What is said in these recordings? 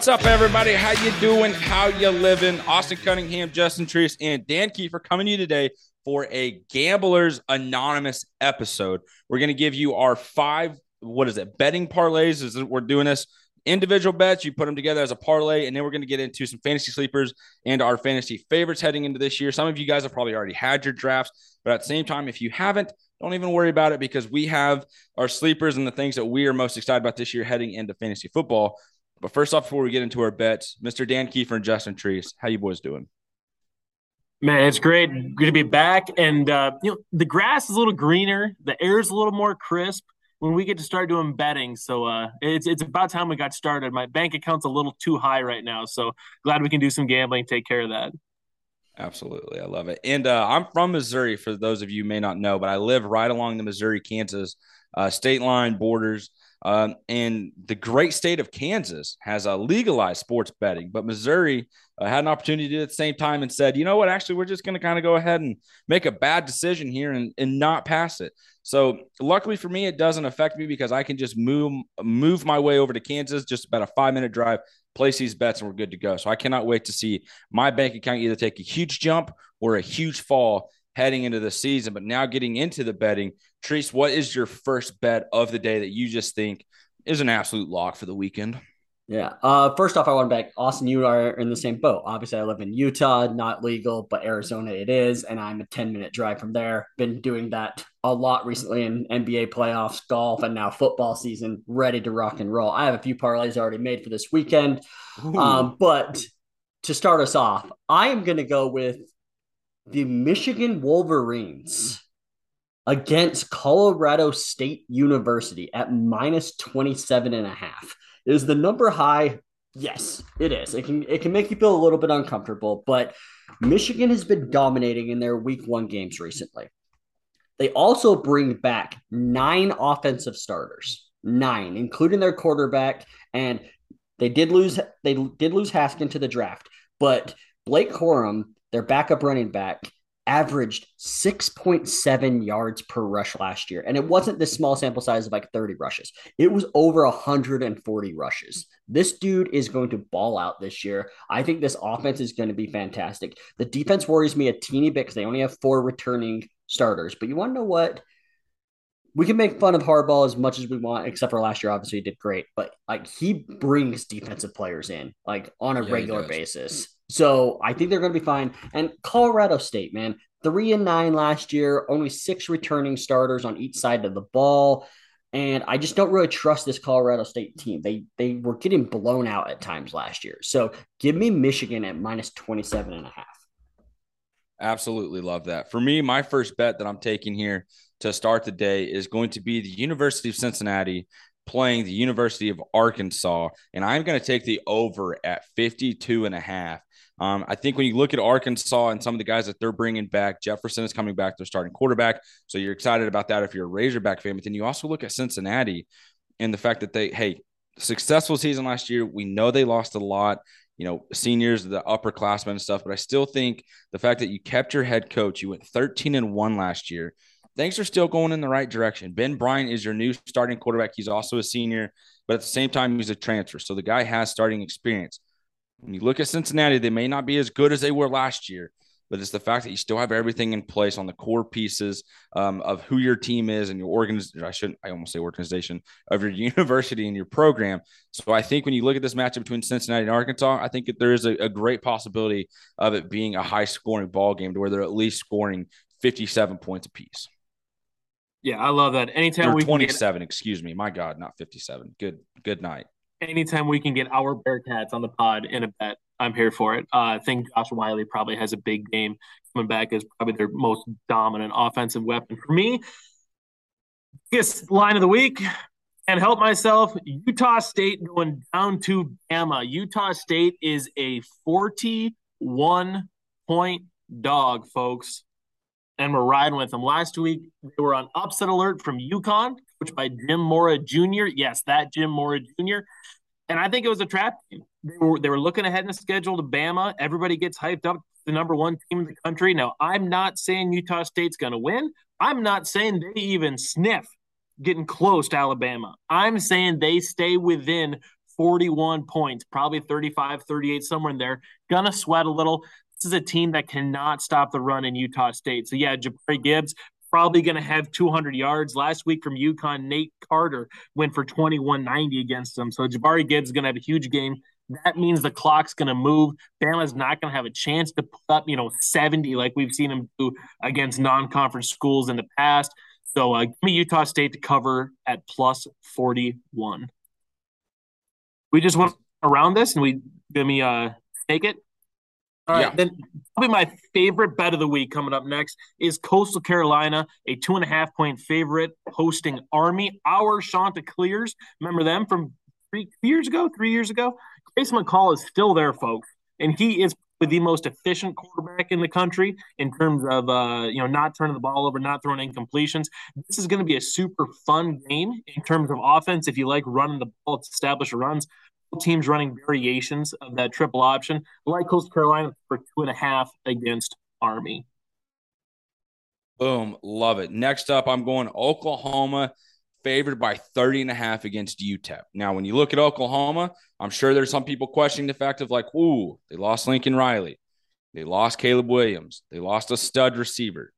What's up, everybody? How you doing? How you living? Austin Cunningham, Justin Treese, and Dan Kiefer coming to you today for a Gamblers Anonymous episode. We're going to give you our five, what is it, betting parlays. Is we're doing this individual bets. You put them together as a parlay, and then we're going to get into some fantasy sleepers and our fantasy favorites heading into this year. Some of you guys have probably already had your drafts, but at the same time, if you haven't, don't even worry about it because we have our sleepers and the things that we are most excited about this year heading into fantasy football. But first off, before we get into our bets, Mr. Dan Kiefer and Justin Treese, how you boys doing? Man, it's great. Good to be back. And uh, you know, the grass is a little greener, the air is a little more crisp when we get to start doing betting. So uh, it's it's about time we got started. My bank account's a little too high right now, so glad we can do some gambling, take care of that. Absolutely, I love it. And uh, I'm from Missouri. For those of you may not know, but I live right along the Missouri Kansas uh, state line borders. Um, and the great state of Kansas has a legalized sports betting, but Missouri uh, had an opportunity to do it at the same time and said, you know what, actually, we're just going to kind of go ahead and make a bad decision here and, and not pass it. So luckily for me, it doesn't affect me because I can just move move my way over to Kansas, just about a five minute drive, place these bets, and we're good to go. So I cannot wait to see my bank account either take a huge jump or a huge fall heading into the season. But now getting into the betting, Treese, what is your first bet of the day that you just think is an absolute lock for the weekend? Yeah. Uh, first off, I want to back Austin. You are in the same boat. Obviously, I live in Utah, not legal, but Arizona it is, and I'm a 10 minute drive from there. Been doing that a lot recently in NBA playoffs, golf, and now football season. Ready to rock and roll. I have a few parlays already made for this weekend. Um, but to start us off, I am going to go with the Michigan Wolverines against Colorado State University at minus 27 and a half. Is the number high? Yes, it is. It can it can make you feel a little bit uncomfortable, but Michigan has been dominating in their week 1 games recently. They also bring back nine offensive starters. 9, including their quarterback and they did lose they did lose Haskin to the draft, but Blake Corum their backup running back, averaged 6.7 yards per rush last year. And it wasn't this small sample size of like 30 rushes, it was over 140 rushes. This dude is going to ball out this year. I think this offense is going to be fantastic. The defense worries me a teeny bit because they only have four returning starters. But you want to know what? we can make fun of Harbaugh as much as we want, except for last year. Obviously, he did great, but like he brings defensive players in like on a yeah, regular basis. So I think they're going to be fine. And Colorado State, man, three and nine last year, only six returning starters on each side of the ball. And I just don't really trust this Colorado State team. They they were getting blown out at times last year. So give me Michigan at minus 27 and a half. Absolutely love that. For me, my first bet that I'm taking here to start the day is going to be the University of Cincinnati playing the University of Arkansas. And I'm going to take the over at 52 and a half. Um, I think when you look at Arkansas and some of the guys that they're bringing back, Jefferson is coming back, they're starting quarterback. So you're excited about that if you're a Razorback fan. But then you also look at Cincinnati and the fact that they, hey, successful season last year. We know they lost a lot, you know, seniors, the upperclassmen and stuff. But I still think the fact that you kept your head coach, you went 13 and one last year. Things are still going in the right direction. Ben Bryant is your new starting quarterback. He's also a senior, but at the same time, he's a transfer. So the guy has starting experience. When you look at Cincinnati, they may not be as good as they were last year, but it's the fact that you still have everything in place on the core pieces um, of who your team is and your organization. I shouldn't, I almost say organization of your university and your program. So I think when you look at this matchup between Cincinnati and Arkansas, I think that there is a, a great possibility of it being a high scoring ball game to where they're at least scoring 57 points apiece. Yeah, I love that. Anytime or we 27, get... excuse me. My God, not 57. Good, good night anytime we can get our Bearcats on the pod in a bet, I'm here for it. Uh, I think Josh Wiley probably has a big game coming back as probably their most dominant offensive weapon. For me, biggest line of the week, and help myself, Utah State going down to Bama. Utah State is a 41 point dog, folks. And we're riding with them. Last week, they were on upset alert from UConn, coached by Jim Mora Jr. Yes, that Jim Mora Jr. And I think it was a trap. They were they were looking ahead in the schedule to Bama. Everybody gets hyped up the number one team in the country. Now, I'm not saying Utah State's going to win. I'm not saying they even sniff getting close to Alabama. I'm saying they stay within 41 points, probably 35, 38, somewhere in there. Gonna sweat a little. This is a team that cannot stop the run in Utah State. So, yeah, Jabari Gibbs probably going to have 200 yards. Last week from UConn, Nate Carter went for 2190 against them. So, Jabari Gibbs is going to have a huge game. That means the clock's going to move. Bama's not going to have a chance to put up, you know, 70 like we've seen them do against non-conference schools in the past. So uh, give me Utah State to cover at plus 41. We just went around this and we give me uh take it. All right, yeah. then probably my favorite bet of the week coming up next is Coastal Carolina, a two and a half point favorite hosting Army. Our Chanticleers, remember them from three years ago, three years ago. Grayson McCall is still there, folks, and he is probably the most efficient quarterback in the country in terms of uh, you know not turning the ball over, not throwing incompletions. This is going to be a super fun game in terms of offense. If you like running the ball, establish runs. Teams running variations of that triple option, like Coastal Carolina for two and a half against Army. Boom, love it. Next up, I'm going Oklahoma favored by 30 and a half against UTEP. Now, when you look at Oklahoma, I'm sure there's some people questioning the fact of like, ooh, they lost Lincoln Riley. They lost Caleb Williams. They lost a stud receiver.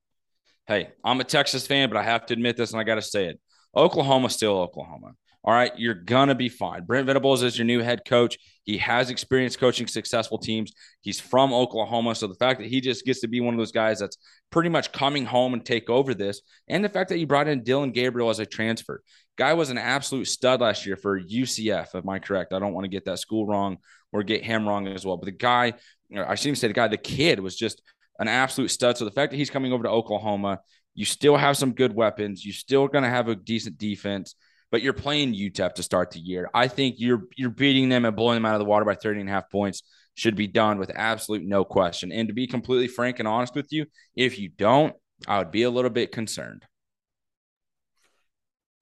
Hey, I'm a Texas fan, but I have to admit this and I got to say it. Oklahoma's still Oklahoma. All right, you're gonna be fine. Brent Venables is your new head coach. He has experience coaching successful teams. He's from Oklahoma, so the fact that he just gets to be one of those guys that's pretty much coming home and take over this, and the fact that you brought in Dillon Gabriel as a transfer, guy was an absolute stud last year for UCF. Am I correct? I don't want to get that school wrong or get him wrong as well. But the guy, I shouldn't say the guy, the kid was just an absolute stud. So the fact that he's coming over to Oklahoma, you still have some good weapons. You still going to have a decent defense but you're playing UTEP to start the year. I think you're you're beating them and blowing them out of the water by 30 and a half points should be done with absolute no question. And to be completely frank and honest with you, if you don't, I would be a little bit concerned.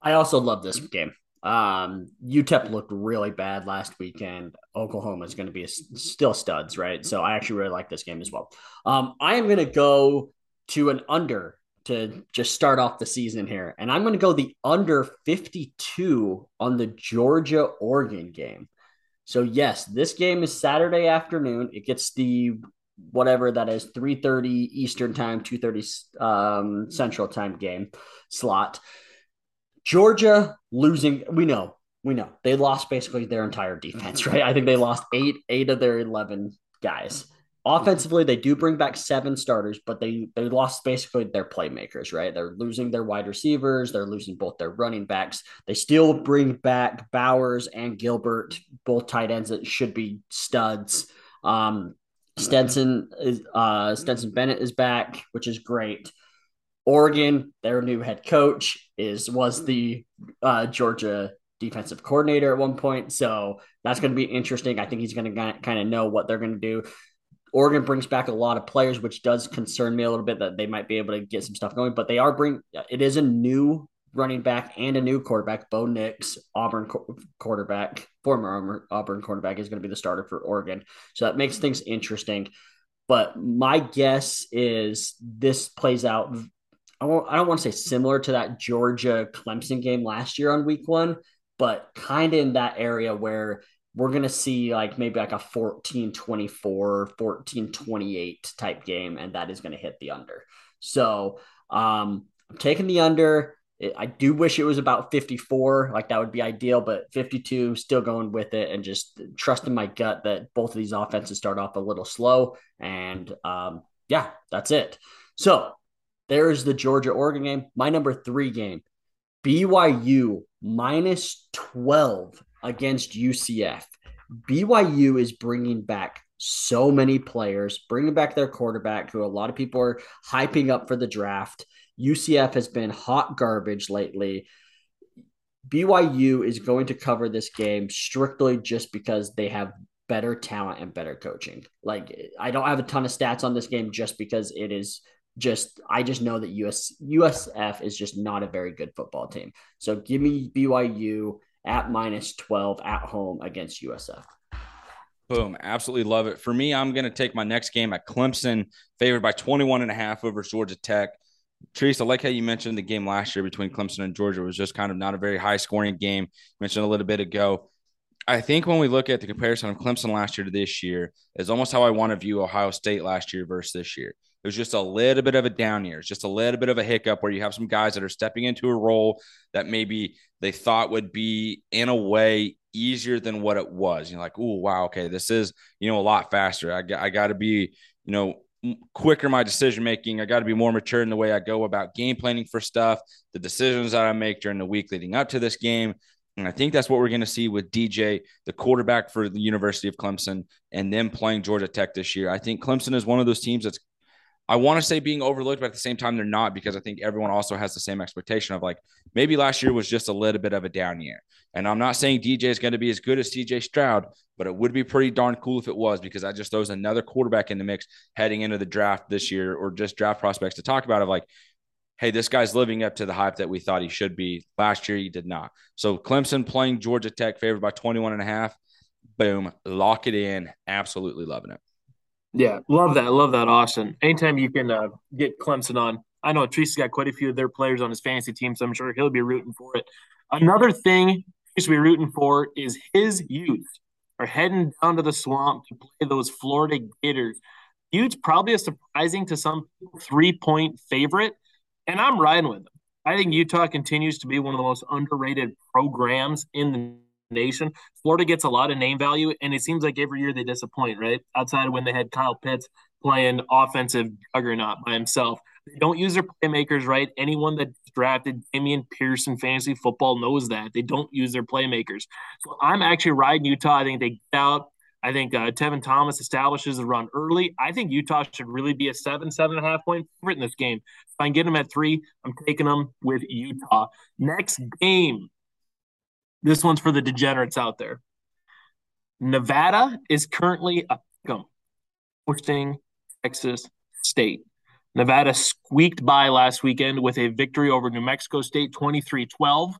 I also love this game. Um, UTEP looked really bad last weekend. Oklahoma is going to be still studs, right? So I actually really like this game as well. Um, I am going to go to an under to just start off the season here. And I'm going to go the under 52 on the Georgia Oregon game. So yes, this game is Saturday afternoon. It gets the whatever that is 3:30 Eastern time, 2:30 um, Central time game slot. Georgia losing, we know. We know. They lost basically their entire defense, right? I think they lost 8 8 of their 11 guys. Offensively, they do bring back seven starters, but they they lost basically their playmakers, right? They're losing their wide receivers, they're losing both their running backs. They still bring back Bowers and Gilbert, both tight ends that should be studs. Um, Stenson is uh, Stetson Bennett is back, which is great. Oregon, their new head coach is was the uh, Georgia defensive coordinator at one point. So that's going to be interesting. I think he's going to kind of know what they're going to do. Oregon brings back a lot of players, which does concern me a little bit that they might be able to get some stuff going. But they are bring it is a new running back and a new quarterback. Bo Nix, Auburn quarterback, former Auburn quarterback, is going to be the starter for Oregon. So that makes things interesting. But my guess is this plays out. I, I don't want to say similar to that Georgia Clemson game last year on week one, but kind of in that area where we're going to see like maybe like a 14 24 14 28 type game and that is going to hit the under. So um i'm taking the under. I do wish it was about 54 like that would be ideal but 52 still going with it and just trusting my gut that both of these offenses start off a little slow and um yeah that's it. So there's the georgia oregon game my number three game. Byu minus 12 against UCF. BYU is bringing back so many players, bringing back their quarterback, who a lot of people are hyping up for the draft. UCF has been hot garbage lately. BYU is going to cover this game strictly just because they have better talent and better coaching. Like I don't have a ton of stats on this game just because it is just I just know that US USF is just not a very good football team. So give me BYU at minus 12 at home against USF. Boom. Absolutely love it. For me, I'm going to take my next game at Clemson, favored by 21 and a half over Georgia Tech. Treese, I like how you mentioned the game last year between Clemson and Georgia was just kind of not a very high scoring game. You mentioned a little bit ago. I think when we look at the comparison of Clemson last year to this year, is almost how I want to view Ohio State last year versus this year. It was just a little bit of a down year. It's just a little bit of a hiccup where you have some guys that are stepping into a role that maybe they thought would be in a way easier than what it was. You're like, oh wow, okay, this is you know a lot faster. I I got to be you know quicker my decision making. I got to be more mature in the way I go about game planning for stuff, the decisions that I make during the week leading up to this game. And I think that's what we're going to see with DJ, the quarterback for the University of Clemson, and them playing Georgia Tech this year. I think Clemson is one of those teams that's I want to say being overlooked, but at the same time, they're not because I think everyone also has the same expectation of like maybe last year was just a little bit of a down year. And I'm not saying DJ is going to be as good as CJ Stroud, but it would be pretty darn cool if it was because I just throws another quarterback in the mix heading into the draft this year or just draft prospects to talk about of like, hey, this guy's living up to the hype that we thought he should be. Last year, he did not. So Clemson playing Georgia Tech favored by 21 and a half. Boom, lock it in. Absolutely loving it. Yeah, love that. Love that, Austin. Anytime you can uh, get Clemson on. I know Tree's got quite a few of their players on his fantasy team, so I'm sure he'll be rooting for it. Another thing he should be rooting for is his Utes are heading down to the swamp to play those Florida Gators. Utes probably a surprising to some three point favorite, and I'm riding with them. I think Utah continues to be one of the most underrated programs in the nation. Florida gets a lot of name value, and it seems like every year they disappoint, right? Outside of when they had Kyle Pitts playing offensive juggernaut by himself. They don't use their playmakers right. Anyone that drafted Dameon Pearson fantasy football knows that. They don't use their playmakers. So I'm actually riding Utah. I think they get out. I think uh, Tavion Thomas establishes the run early. I think Utah should really be a seven, seven and a half point favorite in this game. If I can get them at three, I'm taking them with Utah. Next game, this one's for the degenerates out there. Nevada is currently a hosting Texas State. Nevada squeaked by last weekend with a victory over New Mexico State 23 12.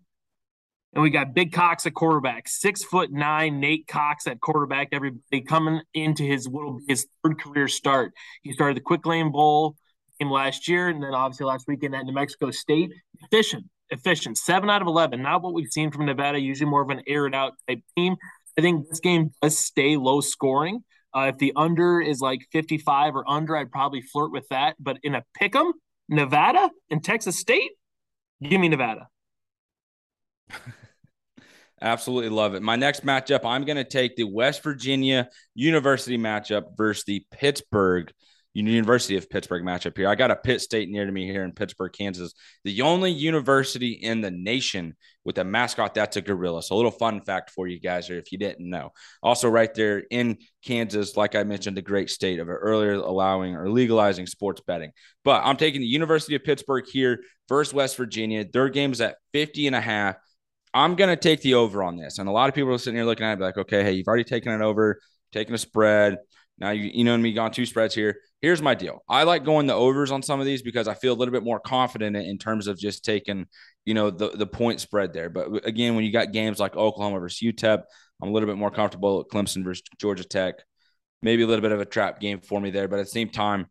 And we got Big Cox at quarterback, six foot nine Nate Cox at quarterback. Everybody coming into his will his third career start. He started the Quick Lane Bowl game last year, and then obviously last weekend at New Mexico State. Efficient, efficient. Seven out of 11. Not what we've seen from Nevada, usually more of an aired out type team. I think this game does stay low scoring. Uh, if the under is like 55 or under, I'd probably flirt with that. But in a pick 'em, Nevada and Texas State, give me Nevada. Absolutely love it. My next matchup, I'm going to take the West Virginia University matchup versus the Pittsburgh University of Pittsburgh matchup here. I got a Pitt State near to me here in Pittsburgh, Kansas, the only university in the nation with a mascot that's a gorilla. So a little fun fact for you guys, or if you didn't know. Also, right there in Kansas, like I mentioned, the great state of earlier allowing or legalizing sports betting. But I'm taking the University of Pittsburgh here versus West Virginia. Their game is at 50 and a half. I'm going to take the over on this. And a lot of people are sitting here looking at it like, okay, hey, you've already taken it over, taken a spread. Now you you know me gone two spreads here. Here's my deal. I like going the overs on some of these because I feel a little bit more confident in, terms of just taking, you know, the the point spread there. But again, when you got games like Oklahoma versus UTEP, I'm a little bit more comfortable at Clemson versus Georgia Tech. Maybe a little bit of a trap game for me there, but at the same time,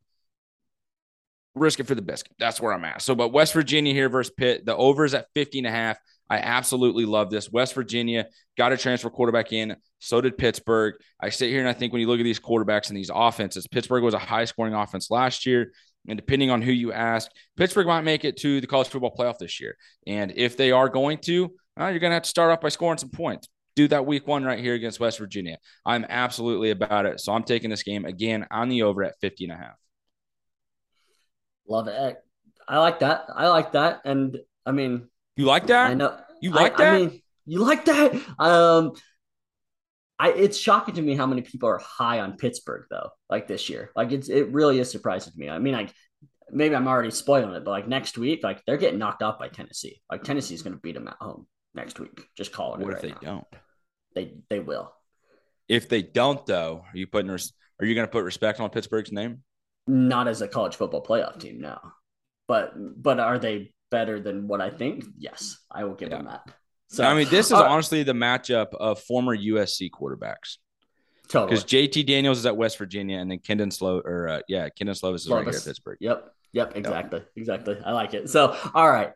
risk it for the biscuit. That's where I'm at. So, but West Virginia here versus Pitt, the overs at 50 and a half. I absolutely love this. West Virginia got a transfer quarterback in. So did Pittsburgh. I sit here and I think when you look at these quarterbacks and these offenses, Pittsburgh was a high scoring offense last year. And depending on who you ask, Pittsburgh might make it to the college football playoff this year. And if they are going to, uh, you're going to have to start off by scoring some points. Do that week one right here against West Virginia. I'm absolutely about it. So I'm taking this game again on the over at 50 and a half. Love it. I like that. I like that. And I mean, you like that? I know. You like I, that? I mean, you like that? Um, I it's shocking to me how many people are high on Pittsburgh though. Like this year, like it's it really is surprising to me. I mean, like maybe I'm already spoiling it, but like next week, like they're getting knocked out by Tennessee. Like Tennessee's going to beat them at home next week. Just calling what it. What if they now. don't? They they will. If they don't, though, are you putting are you going to put respect on Pittsburgh's name? Not as a college football playoff team, no. But but are they better than what I think, yes, I will give yeah. them that. So I mean, this is uh, honestly the matchup of former USC quarterbacks. Totally. Because JT Daniels is at West Virginia, and then Kedon Slow or uh, yeah, Kedon Slovis is Slovis. right here at Pittsburgh. Yep. Yep. Exactly. Yep. Exactly. I like it. So, all right,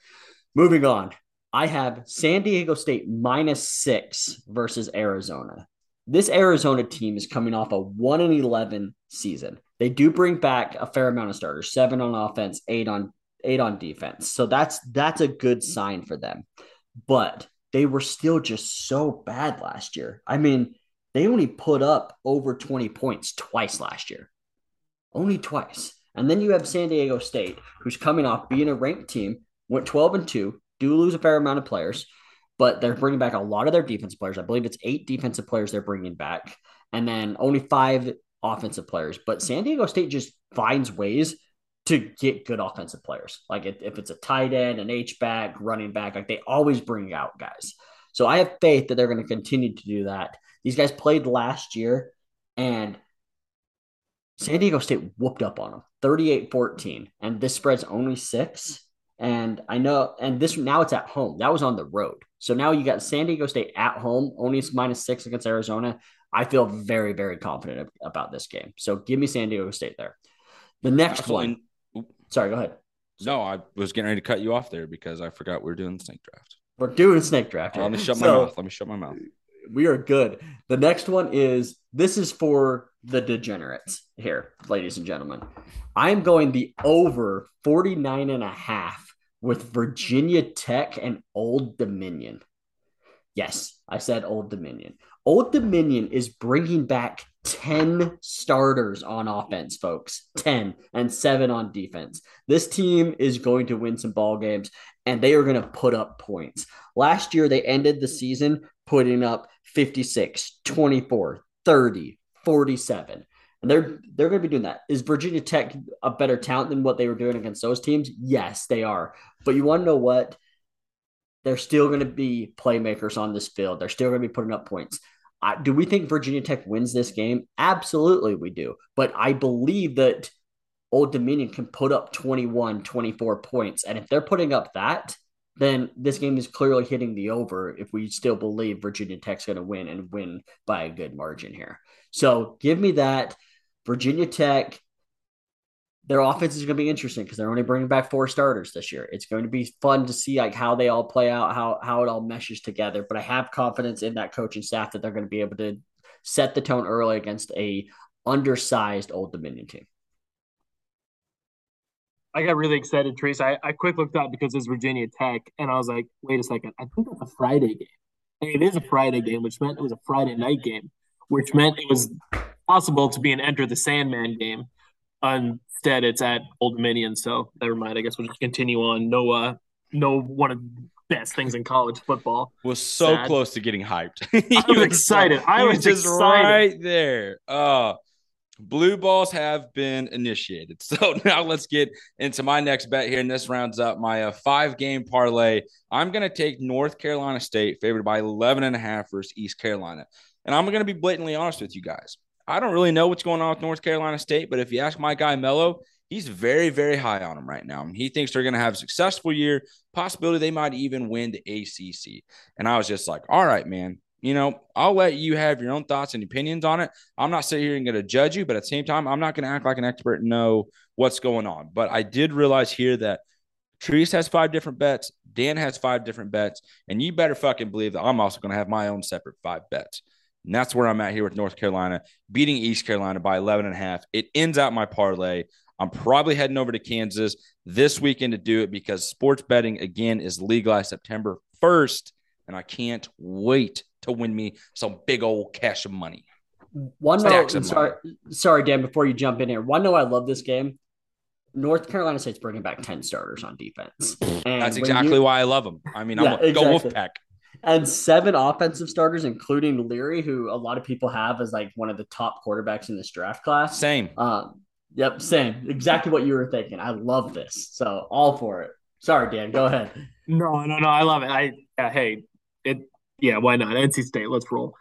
moving on. I have San Diego State minus six versus Arizona. This Arizona team is coming off a 1 and 11 season. They do bring back a fair amount of starters, seven on offense, eight on eight on defense. So that's that's a good sign for them. But they were still just so bad last year. I mean, they only put up over 20 points twice last year. Only twice. And then you have San Diego State, who's coming off being a ranked team, went 12 and 2, do lose a fair amount of players, but they're bringing back a lot of their defensive players. I believe it's eight defensive players they're bringing back, and then only five offensive players. But San Diego State just finds ways to get good offensive players. Like if, if it's a tight end, an H back, running back, like they always bring out guys. So I have faith that they're going to continue to do that. These guys played last year and San Diego State whooped up on them 38 14. And this spread's only six. And I know, and this now it's at home. That was on the road. So now you got San Diego State at home, only minus six against Arizona. I feel very, very confident about this game. So give me San Diego State there. The next Absolutely. one. Sorry, go ahead. No, I was getting ready to cut you off there because I forgot we are doing the snake draft. We're doing snake draft. Let me shut so, my mouth. Let me shut my mouth. We are good. The next one is this is for the degenerates here, ladies and gentlemen. I'm going the over 49 and a half with Virginia Tech and Old Dominion. Yes, I said Old Dominion. Old Dominion is bringing back 10 starters on offense, folks. 10 and 7 on defense. This team is going to win some ball games and they are going to put up points. Last year they ended the season putting up 56, 24, 30, 47. And they're they're going to be doing that. Is Virginia Tech a better talent than what they were doing against those teams? Yes, they are. But you want to know what? They're still going to be playmakers on this field. They're still going to be putting up points. I, do we think Virginia Tech wins this game? Absolutely, we do. But I believe that Old Dominion can put up 21, 24 points. And if they're putting up that, then this game is clearly hitting the over if we still believe Virginia Tech's going to win and win by a good margin here. So give me that. Virginia Tech, their offense is going to be interesting because they're only bringing back four starters this year. It's going to be fun to see like how they all play out, how how it all meshes together. But I have confidence in that coaching staff that they're going to be able to set the tone early against a undersized Old Dominion team. I got really excited, Treese. I, I quick looked up because it's Virginia Tech, and I was like, wait a second, I think it's a Friday game. it is a Friday game, which meant it was a Friday night game, which meant it was possible to be an Enter the Sandman game. Instead, it's at Old Dominion. So never mind. I guess we'll just continue on. No, uh, no one of the best things in college football. Was so Sad. close to getting hyped. I was, excited. I was, was just excited. right there. Uh Blue balls have been initiated. So now let's get into my next bet here. And this rounds up my uh, five game parlay. I'm going to take North Carolina State favored by 11 and a half versus East Carolina. And I'm going to be blatantly honest with you guys. I don't really know what's going on with North Carolina State, but if you ask my guy Mello, he's very, very high on them right now. He thinks they're going to have a successful year, possibility they might even win the ACC. And I was just like, all right, man, you know, I'll let you have your own thoughts and opinions on it. I'm not sitting here and going to judge you, but at the same time, I'm not going to act like an expert and know what's going on. But I did realize here that Treese has five different bets, Dan has five different bets, and you better fucking believe that I'm also going to have my own separate five bets. And that's where I'm at here with North Carolina beating East Carolina by 11 and a half. It ends out my parlay. I'm probably heading over to Kansas this weekend to do it because sports betting again is legalized September 1st, and I can't wait to win me some big old cash of money. One note, sorry, money. sorry, Dan, before you jump in here, one note I love this game. North Carolina State's bringing back 10 starters on defense. And That's exactly you, why I love them. I mean, yeah, I'm a, exactly. go Wolfpack. And seven offensive starters, including Leary, who a lot of people have as like one of the top quarterbacks in this draft class. Same. Um, yep, same. Exactly what you were thinking. I love this. So all for it. Sorry, Dan. Go ahead. No, no, no. I love it. I uh, hey, it yeah, why not? NC State, let's roll.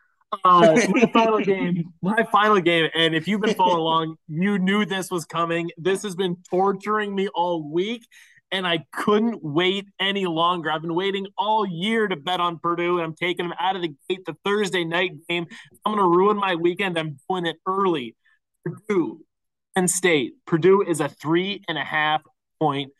Uh, my final game, my final game, and if you've been following along, you knew this was coming. This has been torturing me all week, and I couldn't wait any longer. I've been waiting all year to bet on Purdue, and I'm taking them out of the gate. The Thursday night game. I'm going to ruin my weekend. I'm doing it early. Purdue, Penn State. Purdue is a three and a half point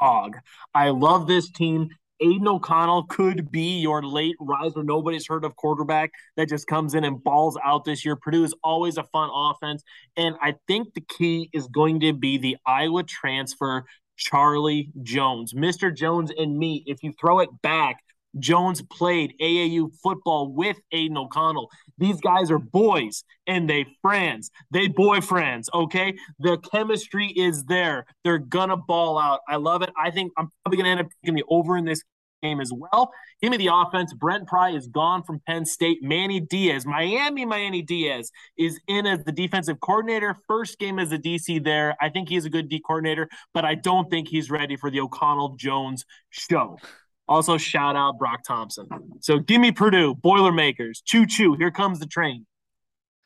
dog. I love this team. Aidan O'Connell could be your late riser. Nobody's heard of quarterback that just comes in and balls out this year. Purdue is always a fun offense. And I think the key is going to be the Iowa transfer, Charlie Jones. Mr. Jones and me, if you throw it back, Jones played AAU football with Aidan O'Connell. These guys are boys and they friends. They boyfriends, okay? The chemistry is there. They're gonna ball out. I love it. I think I'm probably gonna end up taking the over in this game as well. Give me the offense. Brent Pry is gone from Penn State. Manny Diaz, Miami Manny Diaz is in as the defensive coordinator. First game as a DC there. I think he's a good D coordinator, but I don't think he's ready for the O'Connell Jones show. Also, shout out Brock Thompson. So give me Purdue, Boilermakers, choo choo. Here comes the train.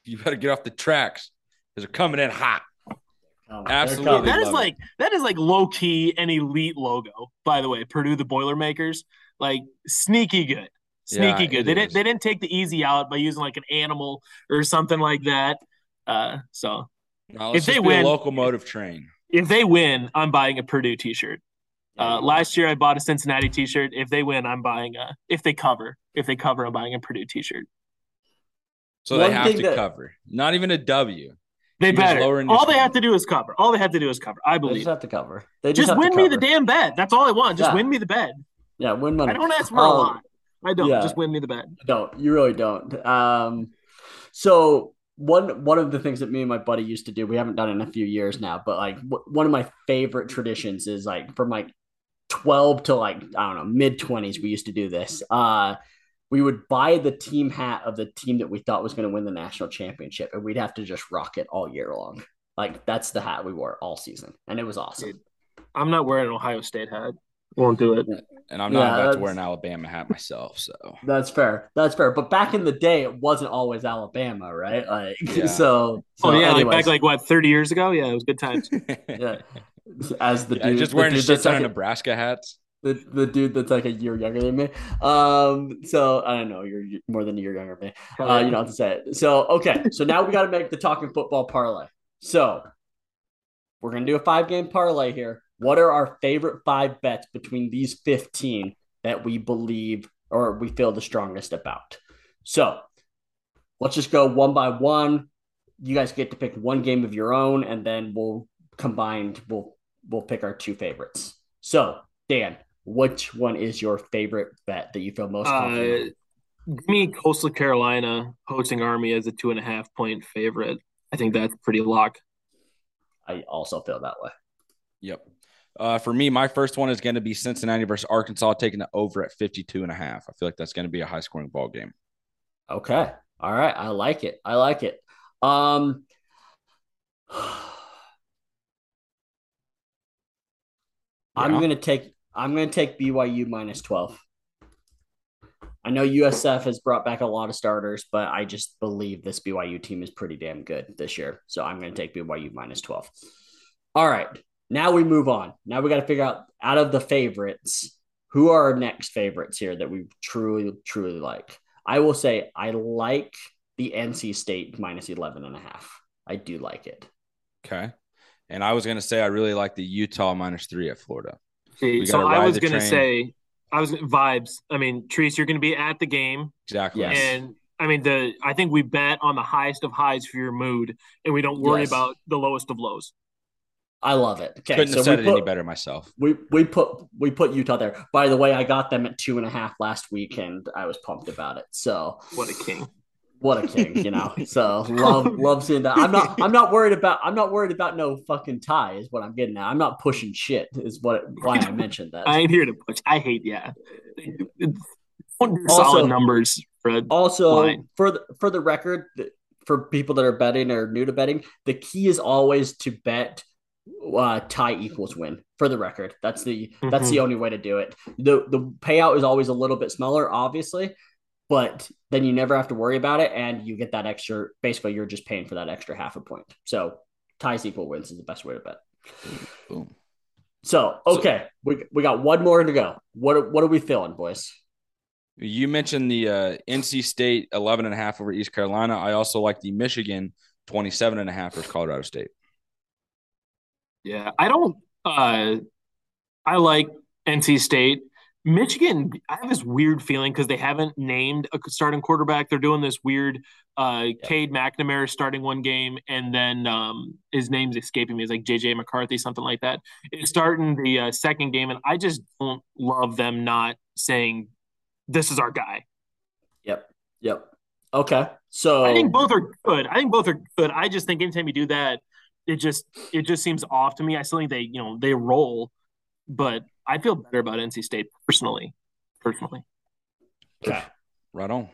You better get off the tracks because they're coming in hot. Oh, Absolutely. That is love it. like that is like low key an elite logo. By the way, Purdue the Boilermakers, like sneaky good, sneaky Yeah, good. it They didn't they didn't take the easy out by using like an animal or something like that. Uh, so Now, let's if they be win- a locomotive train. if they win, I'm buying a Purdue T-shirt. Uh, last year I bought a Cincinnati T-shirt. If they win, I'm buying a. If they cover, if they cover, I'm buying a Purdue T-shirt. So One they have to that- cover. Not even a W. They You're better. lowering All they have to do is cover. All they have to do is cover. I believe. They believe. just have to cover. They Just just, have to win me the damn bet. That's all I want. Just Yeah. win me the bet. Yeah, win money. I don't ask for a Um, lot. I don't. yeah. Just win me the bet. don't you really don't um so one one of the things that me and my buddy used to do we haven't done it in a few years now but like w- one of my favorite traditions is like from like 12 to like i don't know mid 20s we used to do this uh we would buy the team hat of the team that we thought was going to win the national championship and we'd have to just rock it all year long like that's the hat we wore all season and it was awesome I'm not wearing an Ohio State hat. Won't do it. And I'm not Yeah, about to wear an Alabama hat myself. So that's fair that's fair but back in the day it wasn't always alabama right like Yeah. so, so Oh yeah, like back like what 30 years ago. Yeah, it was good times. yeah. As the Yeah, dude, just the wearing a dude shit that's ton like of Nebraska hats. The, the dude that's like a year younger than me. Um, so I don't know, you're more than a year younger than me. Uh, you don't have to say it. So okay, so now we got to make the talking football parlay. So we're gonna do a five game parlay here. What are our favorite five bets between these fifteen that we believe or we feel the strongest about? So let's just go one by one. You guys get to pick one game of your own, and then we'll combined we'll we'll pick our two favorites. So Dan, which one is your favorite bet that you feel most confident? Uh, give me Coastal Carolina hosting Army as a two and a half point favorite. I think that's pretty lock. I also feel that way. Yep. Uh, for me, my first one is going to be Cincinnati versus Arkansas, taking the over at 52 and a half. I feel like that's going to be a high scoring ball game. Okay. All right. I like it. I like it. Um I'm Yeah. gonna take I'm gonna take BYU minus 12. I know USF has brought back a lot of starters, but I just believe this BYU team is pretty damn good this year. So I'm gonna take BYU minus 12. All right. Now we move on. Now we got to figure out out of the favorites, who are our next favorites here that we truly, truly like. I will say I like the NC State minus 11 and a half. I do like it. Okay. And I was going to say I really like the Utah minus three at Florida. See, so I was gonna train. say, I was vibes. I mean, Treese, you're gonna be at the game, Exactly. Yes. and I mean the. I think we bet on the highest of highs for your mood, and we don't worry Yes. about the lowest of lows. I love it. Okay, Couldn't so have said we it any better myself. we we put we put Utah there. By the way, I got them at two and a half last week, and I was pumped about it. So What a king! What a king, you know. So love love seeing that. I'm not I'm not worried about I'm not worried about no fucking tie. Is what I'm getting at. I'm not pushing shit. Is what why I mentioned that. I ain't here to push. I hate yeah. Also- solid numbers, Fred. Also, Fine. for the, for the record, for people that are betting or new to betting, the key is always to bet uh, tie equals win. For the record, that's the that's the only way to do it. the The payout is always a little bit smaller, obviously, but then you never have to worry about it, and you get that extra. Basically, you're just paying for that extra half a point. So ties equal wins is the best way to bet. Boom. So okay, we we got one more to go. What are- what are we feeling, boys? You mentioned the uh, NC State 11 and a half over East Carolina. I also like the Michigan 27 and a half versus Colorado State. Yeah, I don't. Uh, I like NC State. Michigan, I have this weird feeling because they haven't named a starting quarterback. They're doing this weird uh yeah. Cade McNamara starting one game, and then um his name's escaping me. It's like JJ McCarthy, something like that. It's starting the uh, second game, and I just don't love them not saying this is our guy. Yep. Yep. Okay. So I think both are good. I think both are good. I just think anytime you do that, it just it just seems off to me. I still think they, you know, they roll, but I feel better about NC State personally. Personally. Okay. Right on.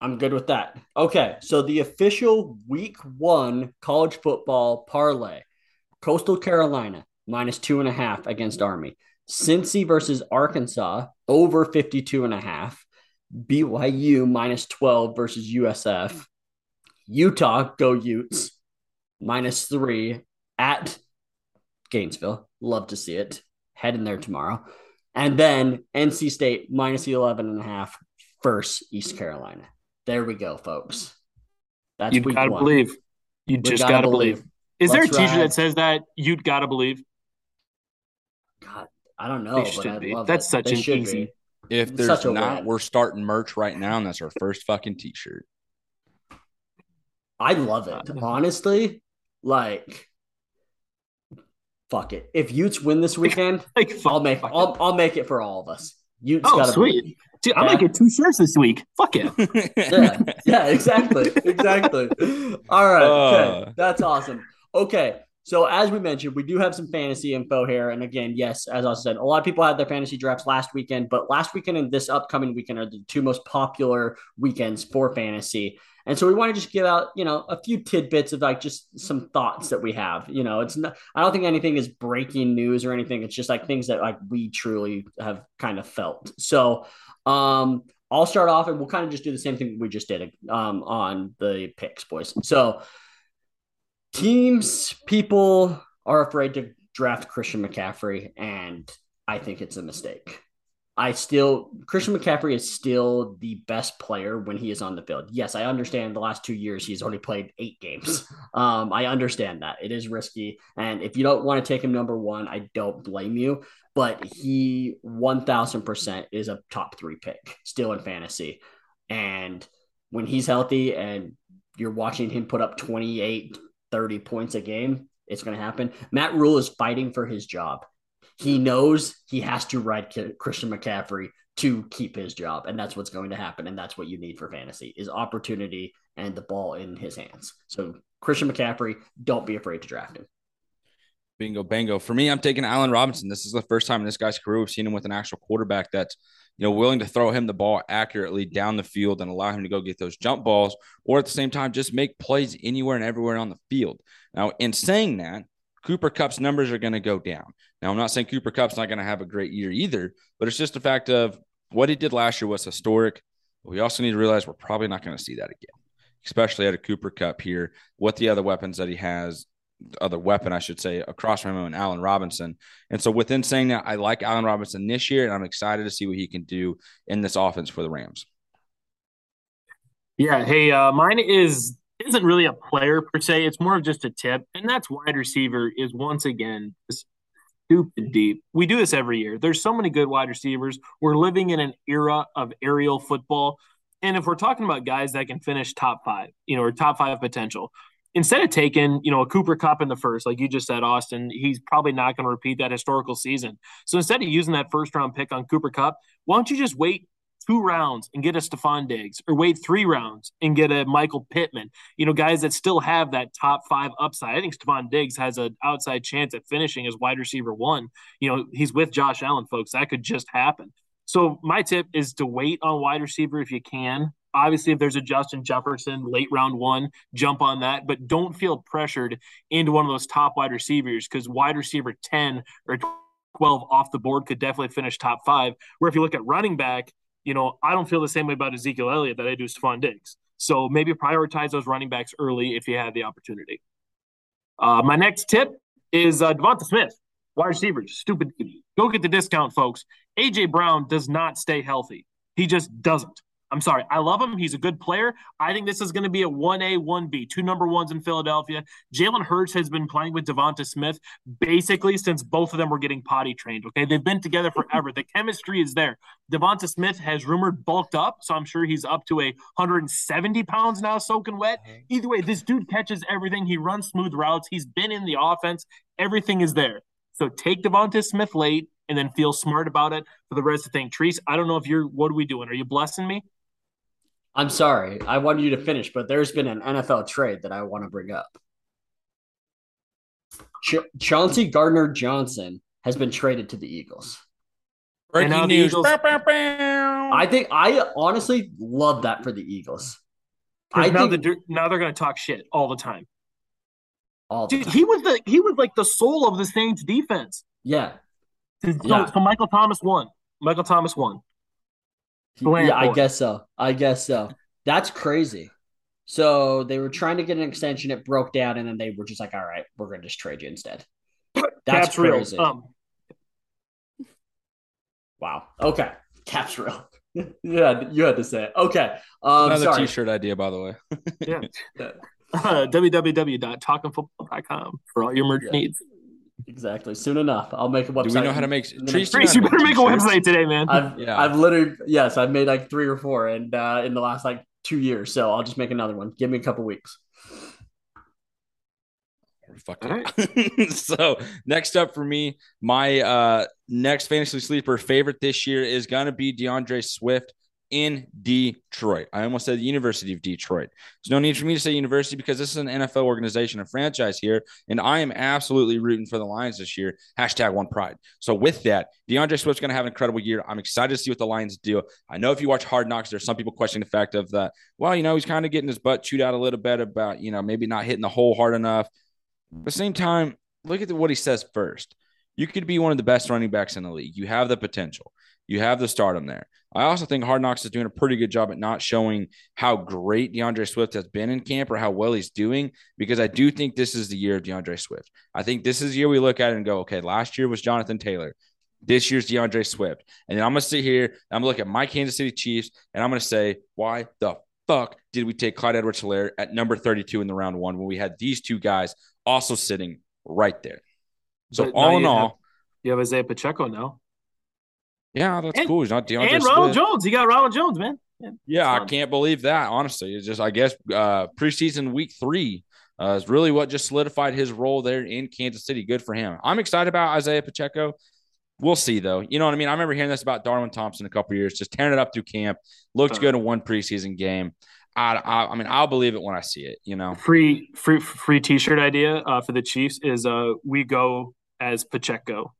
I'm good with that. Okay. So the official week one college football parlay Coastal Carolina minus two and a half against Army. Cincy versus Arkansas over 52 and a half. BYU minus 12 versus USF. Utah, go Utes, minus three at Gainesville. Love to see it heading there tomorrow. And then NC State minus the 11 and a half first East Carolina. There we go, folks. That's you gotta believe. You just gotta, gotta believe. believe. Is Let's there a t-shirt that says that you'd gotta believe? God, I don't know, but I love That's it. such they an easy. Be. If there's not, we're starting merch right now, and that's our first fucking t-shirt. I love it. Uh, Honestly, like fuck it. If Utes win this weekend, like, I'll make I'll, I'll make it for all of us. Utes oh, sweet. Dude, I might get two shirts this week. Fuck it. yeah, yeah, exactly, exactly. All right, okay. Uh. that's awesome. Okay, so as we mentioned, we do have some fantasy info here, and again, yes, as I said, a lot of people had their fantasy drafts last weekend, but last weekend and this upcoming weekend are the two most popular weekends for fantasy. And so we want to just give out, you know, a few tidbits of like just some thoughts that we have. You know, it's not, I don't think anything is breaking news or anything. It's just like things that like we truly have kind of felt. So, um, I'll start off and we'll kind of just do the same thing we just did um, on the picks, boys. So, teams, people are afraid to draft Christian McCaffrey, and I think it's a mistake. I still Christian McCaffrey is still the best player when he is on the field. Yes, I understand the last two years he's only played eight games. Um, I understand that it is risky, and if you don't want to take him number one, I don't blame you. But he one thousand percent is a top three pick still in fantasy, and when he's healthy and you're watching him put up 28, 30 points a game, it's going to happen. Matt Rhule is fighting for his job he knows he has to ride Christian McCaffrey to keep his job, and that's what's going to happen, and that's what you need for fantasy is opportunity and the ball in his hands. So Christian McCaffrey, don't be afraid to draft him. Bingo, bango. For me, I'm taking Allen Robinson. This is the first time in this guy's career we've seen him with an actual quarterback that's you know willing to throw him the ball accurately down the field and allow him to go get those jump balls, or at the same time just make plays anywhere and everywhere on the field. Now, in saying that, Cooper Kupp's numbers are going to go down. Now, I'm not saying Cooper Kupp's not going to have a great year either, but it's just a fact of what he did last year was historic. We also need to realize we're probably not going to see that again, especially at a Cooper Kupp here. What the other weapons that he has, other weapon, I should say, across from him and Allen Robinson. And so, within saying that, I like Allen Robinson this year, and I'm excited to see what he can do in this offense for the Rams. Yeah. Hey, uh, mine is isn't really a player per se. It's more of just a tip, and that's wide receiver is once again stupid deep. We do this every year. There's so many good wide receivers. We're living in an era of aerial football, and if we're talking about guys that can finish top five, you know, or top five potential, instead of taking, you know, a Cooper Kupp in the first, like you just said, Austin, he's probably not going to repeat that historical season. So instead of using that first round pick on Cooper Kupp, why don't you just wait two rounds and get a Stefon Diggs, or wait three rounds and get a Michael Pittman. You know, guys that still have that top five upside. I think Stefon Diggs has an outside chance at finishing as wide receiver one. You know, he's with Josh Allen, folks. That could just happen. So my tip is to wait on wide receiver if you can. Obviously, if there's a Justin Jefferson late round one, jump on that, but don't feel pressured into one of those top wide receivers because wide receiver 10 or 12 off the board could definitely finish top five. Where if you look at running back, you know, I don't feel the same way about Ezekiel Elliott that I do Stefon Diggs. So maybe prioritize those running backs early if you have the opportunity. Uh, my next tip is uh, Devonta Smith, wide receivers, stupid. Go get the discount, folks. AJ Brown does not stay healthy. He just doesn't. I'm sorry. I love him. He's a good player. I think this is going to be a 1A, 1B, two number ones in Philadelphia. Jalen Hurts has been playing with Devonta Smith basically since both of them were getting potty trained. Okay. They've been together forever. the chemistry is there. Devonta Smith has rumored bulked up. So I'm sure he's up to a 170 pounds now, soaking wet. Mm-hmm. Either way, this dude catches everything. He runs smooth routes. He's been in the offense. Everything is there. So take Devonta Smith late and then feel smart about it for the rest of the thing. Treese, I don't know if you're, what are we doing? Are you blessing me? I'm sorry. I wanted you to finish, but there's been an NFL trade that I want to bring up. Ch- Chauncey Gardner Johnson has been traded to the Eagles. Breaking news. Eagles, I think I honestly love that for the Eagles. I now, think, the, now they're going to talk shit all the time. All Dude, he was the he was like the soul of the Saints defense. Yeah. So, yeah. so Michael Thomas won. Michael Thomas won. Yeah, I guess so. I guess so. That's crazy. So they were trying to get an extension. It broke down, and then they were just like, "All right, we're going to just trade you instead." That's Cap's crazy. Um, wow. Okay. Cap's real. yeah, you had to say it. Okay. Um, Another sorry. t-shirt idea, by the way. yeah. Uh, www.talkingfootball.com for all your merch yeah. needs. Exactly. Soon enough, I'll make a website. Do we know how to make? Treese, you better make a website today, man. I've, yeah. I've literally yes, I've made like three or four, and uh, in the last like two years, so I'll just make another one. Give me a couple weeks. Fuck right. so next up for me, my uh next fantasy sleeper favorite this year is gonna be D'Andre Swift in Detroit. I almost said the University of Detroit. There's no need for me to say university because this is an NFL organization, a franchise here, and I am absolutely rooting for the Lions this year. Hashtag one pride. So with that, D'Andre Swift's going to have an incredible year. I'm excited to see what the Lions do. I know if you watch Hard Knocks, there's some people questioning the fact of that. Well, you know, he's kind of getting his butt chewed out a little bit about you know maybe not hitting the hole hard enough. At the same time, look at what he says first. You could be one of the best running backs in the league. You have the potential. You have the stardom there. I also think Hard Knocks is doing a pretty good job at not showing how great D'Andre Swift has been in camp or how well he's doing, because I do think this is the year of D'Andre Swift. I think this is the year we look at it and go, okay, last year was Jonathan Taylor. This year's D'Andre Swift. And then I'm going to sit here, I'm going to look at my Kansas City Chiefs, and I'm going to say, why the fuck did we take Clyde Edwards Helaire at number 32 in the round one when we had these two guys also sitting right there? So, but all in all, have, you have Isaiah Pacheco now. Yeah, that's and, cool. He's not D'Andre and Ronald Smith. Jones. He got Ronald Jones, man. Yeah, yeah I can't believe that. Honestly, it's just I guess uh, preseason week three uh, is really what just solidified his role there in Kansas City. Good for him. I'm excited about Isaiah Pacheco. We'll see though. You know what I mean? I remember hearing this about Darwin Thompson a couple years, just tearing it up through camp. Looked good in one preseason game. I, I, I, mean, I'll believe it when I see it. You know, free free free T-shirt idea uh, for the Chiefs is uh, we go as Pacheco.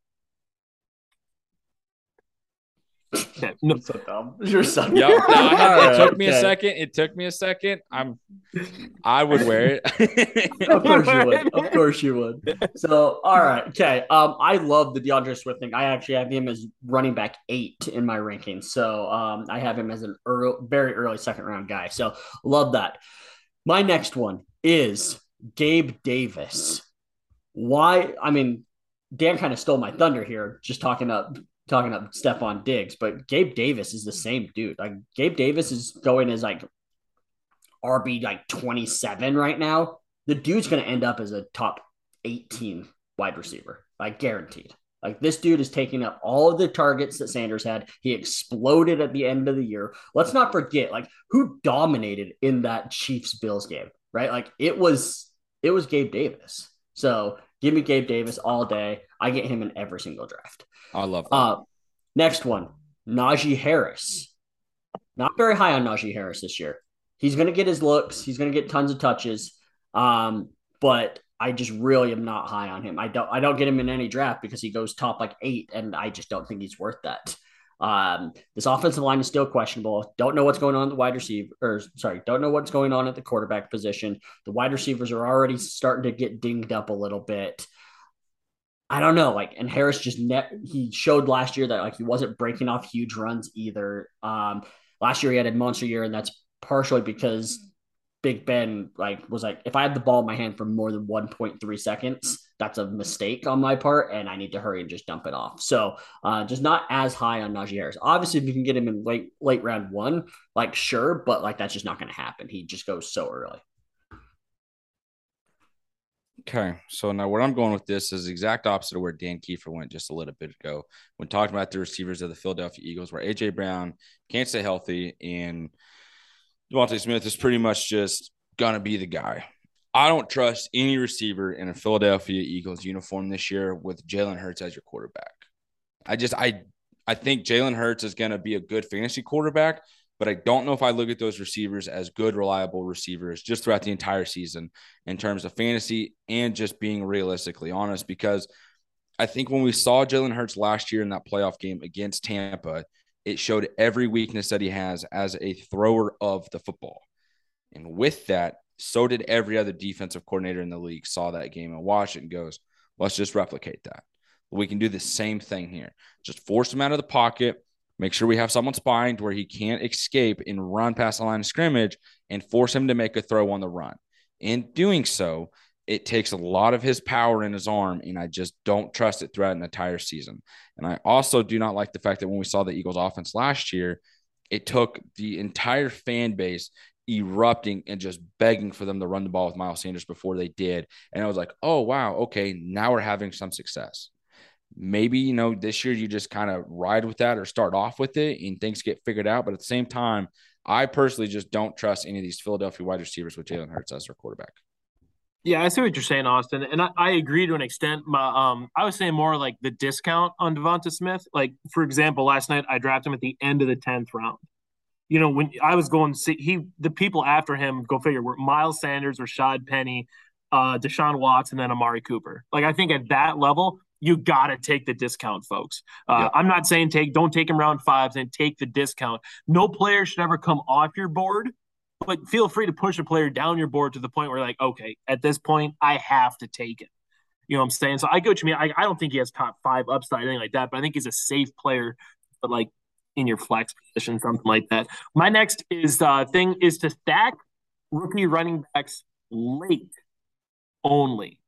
no. so dumb. You're so dumb. Yep. No, it took me okay. a second. It took me a second. I'm. I would wear it. of course you would. Of course you would. So, all right. Okay. Um, I love the D'Andre Swift thing. I actually have him as running back eight in my rankings. So, um, I have him as an early, very early second round guy. So, love that. My next one is Gabe Davis. Why? I mean, Dan kind of stole my thunder here, just talking up talking about Stefon Diggs, but Gabe Davis is the same dude. Like Gabe Davis is going as like RB like 27 right now. The dude's going to end up as a top 18 wide receiver, like guaranteed. Like this dude is taking up all of the targets that Sanders had. He exploded at the end of the year. Let's not forget like who dominated in that Chiefs Bills game, right? Like it was it was Gabe Davis. So give me Gabe Davis all day. I get him in every single draft. I love that. Uh, next one, Najee Harris. Not very high on Najee Harris this year. He's going to get his looks. He's going to get tons of touches. Um, but I just really am not high on him. I don't. I don't get him in any draft because he goes top like eight, and I just don't think he's worth that. Um, this offensive line is still questionable. Don't know what's going on at the wide receiver, or sorry, don't know what's going on at the quarterback position. The wide receivers are already starting to get dinged up a little bit. I don't know, like, and Harris just net he showed last year that like he wasn't breaking off huge runs either. Um, last year he had a monster year, and that's partially because Big Ben like was like, if I had the ball in my hand for more than 1.3 seconds, that's a mistake on my part, and I need to hurry and just dump it off. So, uh, just not as high on Najee Harris. Obviously, if you can get him in late late round one, like sure, but like that's just not going to happen. He just goes so early. Okay, so now where I'm going with this is the exact opposite of where Dan Kiefer went just a little bit ago when talking about the receivers of the Philadelphia Eagles, where AJ Brown can't stay healthy and DeVonta Smith is pretty much just gonna be the guy. I don't trust any receiver in a Philadelphia Eagles uniform this year with Jalen Hurts as your quarterback. I just I I think Jalen Hurts is gonna be a good fantasy quarterback, but I don't know if I look at those receivers as good, reliable receivers just throughout the entire season in terms of fantasy and just being realistically honest. Because I think when we saw Jalen Hurts last year in that playoff game against Tampa, it showed every weakness that he has as a thrower of the football. And with that, so did every other defensive coordinator in the league saw that game and watched it and goes, let's just replicate that. We can do the same thing here. Just force him out of the pocket, make sure we have someone spying to where he can't escape and run past the line of scrimmage and force him to make a throw on the run. In doing so, it takes a lot of his power in his arm, and I just don't trust it throughout an entire season. And I also do not like the fact that when we saw the Eagles offense last year, it took the entire fan base erupting and just begging for them to run the ball with Miles Sanders before they did. And I was like, oh, wow, okay, now we're having some success. Maybe, you know, this year you just kind of ride with that or start off with it and things get figured out. But at the same time, I personally just don't trust any of these Philadelphia wide receivers with Jalen Hurts as their quarterback. Yeah, I see what you're saying, Austin, and I, I, agree to an extent. My, um, I was saying more like the discount on Devonta Smith. Like, for example, last night I drafted him at the end of the tenth round you know, when I was going to see he the people after him, go figure, were Miles Sanders, Rashaad Penny, uh, Deshaun Watts, and then Amari Cooper. Like I think at that level, you got to take the discount, folks. Uh, yep. I'm not saying take don't take him round fives and take the discount. No player should ever come off your board, but feel free to push a player down your board to the point where like, okay, at this point, I have to take it. You know what I'm saying? So I go to me. I, I don't think he has top five upside, anything like that, but I think he's a safe player. But like in your flex position, something like that. My next is uh, thing is to stack rookie running backs late only.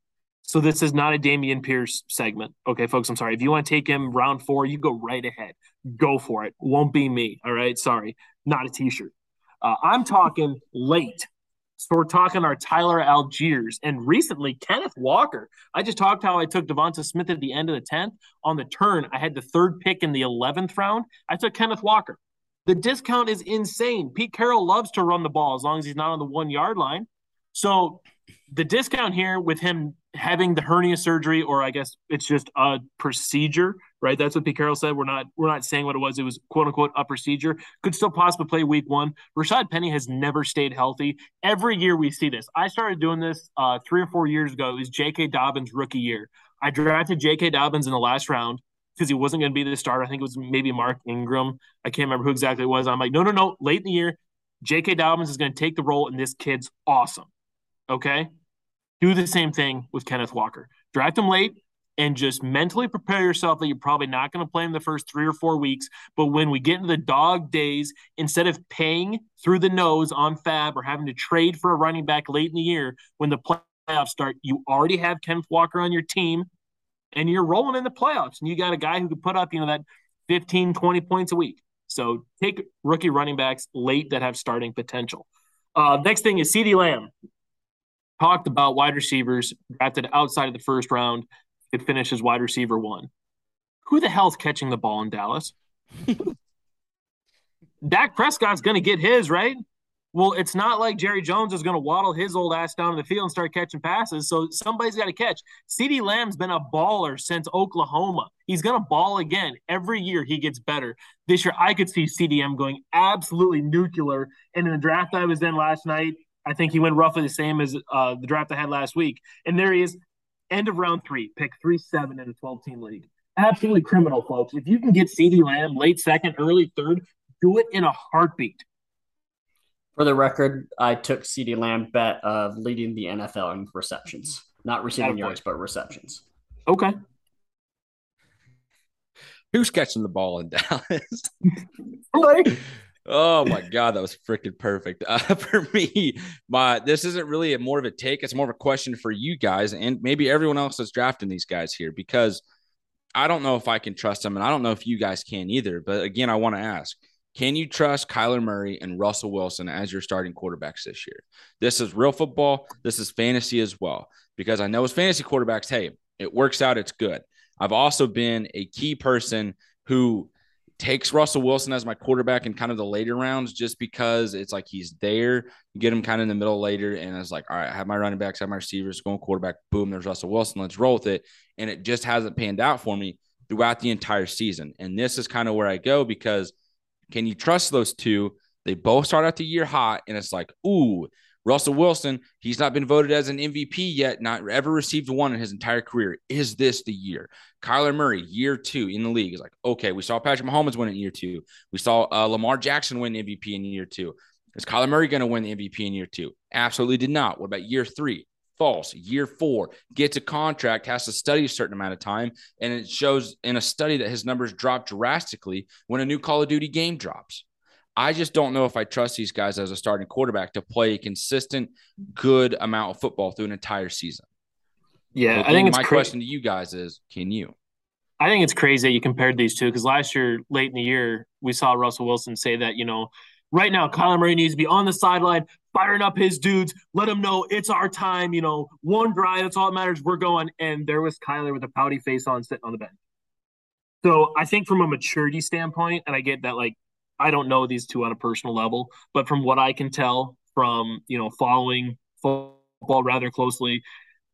So this is not a Dameon Pierce segment. Okay, folks, I'm sorry. If you want to take him round four, you go right ahead. Go for it. Won't be me. All right. Sorry. Not a t-shirt. Uh, I'm talking late. So we're talking our Tyler Allgeier and recently Kenneth Walker. I just talked how I took Devonta Smith at the end of the 10th. On the turn, I had the third pick in the 11th round. I took Kenneth Walker. The discount is insane. Pete Carroll loves to run the ball as long as he's not on the one yard line. So the discount here with him having the hernia surgery, or I guess it's just a procedure, right? That's what Pete Carroll said. We're not we're not saying what it was. It was quote unquote a procedure. Could still possibly play week one. Rashaad Penny has never stayed healthy. Every year we see this. I started doing this uh, three or four years ago. It was J.K. Dobbins' rookie year. I drafted J.K. Dobbins in the last round because he wasn't going to be the starter. I think it was maybe Mark Ingram. I can't remember who exactly it was. I'm like, no, no, no. Late in the year, J.K. Dobbins is going to take the role, and this kid's awesome. Okay. Do the same thing with Kenneth Walker. Draft him late and just mentally prepare yourself that you're probably not going to play him the first three or four weeks. But when we get into the dog days, instead of paying through the nose on fab or having to trade for a running back late in the year, when the playoffs start, you already have Kenneth Walker on your team and you're rolling in the playoffs. And you got a guy who could put up, you know, that 15, 20 points a week. So take rookie running backs late that have starting potential. Uh, next thing is CeeDee Lamb talked about wide receivers drafted outside of the first round could finish as wide receiver one. Who the hell's catching the ball in Dallas? Dak Prescott's going to get his, right? Well, it's not like Jerry Jones is going to waddle his old ass down the field and start catching passes. So somebody's got to catch. CeeDee Lamb's been a baller since Oklahoma. He's going to ball again. Every year he gets better. This year, I could see CDM going absolutely nuclear. And in the draft I was in last night, I think he went roughly the same as uh, the draft I had last week. And there he is, end of round three, pick three seven in a 12 team league. Absolutely criminal, folks. If you can get CeeDee Lamb late second, early third, do it in a heartbeat. For the record, I took CeeDee Lamb bet of leading the NFL in receptions, not receiving yards, but receptions. Okay. Who's catching the ball in Dallas? Oh my god, that was freaking perfect. Uh, for me, my this isn't really a more of a take; it's more of a question for you guys and maybe everyone else that's drafting these guys here because I don't know if I can trust them, and I don't know if you guys can either. But again, I want to ask: Can you trust Kyler Murray and Russell Wilson as your starting quarterbacks this year? This is real football. This is fantasy as well, because I know as fantasy quarterbacks, hey, it works out. It's good. I've also been a key person who takes Russell Wilson as my quarterback in kind of the later rounds just because it's like he's there. You get him kind of in the middle later, and it's like, all right, I have my running backs, I have my receivers, going quarterback, boom, there's Russell Wilson. Let's roll with it. And it just hasn't panned out for me throughout the entire season. And this is kind of where I go because can you trust those two? They both start out the year hot, and it's like, ooh, Russell Wilson, he's not been voted as an MVP yet, not ever received one in his entire career. Is this the year? Kyler Murray, year two in the league, is like, okay, we saw Patrick Mahomes win in year two. We saw uh, Lamar Jackson win MVP in year two. Is Kyler Murray going to win the MVP in year two? Absolutely did not. What about year three? False. Year four, gets a contract, has to study a certain amount of time. And it shows in a study that his numbers drop drastically when a new Call of Duty game drops. I just don't know if I trust these guys as a starting quarterback to play a consistent, good amount of football through an entire season. Yeah, so I think my cra- question to you guys is: Can you? I think it's crazy that you compared these two because last year, late in the year, we saw Russell Wilson say that you know, right now, Kyler Murray needs to be on the sideline, firing up his dudes, let them know it's our time. You know, one drive, that's all that matters. We're going, and there was Kyler with a pouty face on, sitting on the bench. So I think from a maturity standpoint, and I get that like I don't know these two on a personal level, but from what I can tell from, you know, following football rather closely,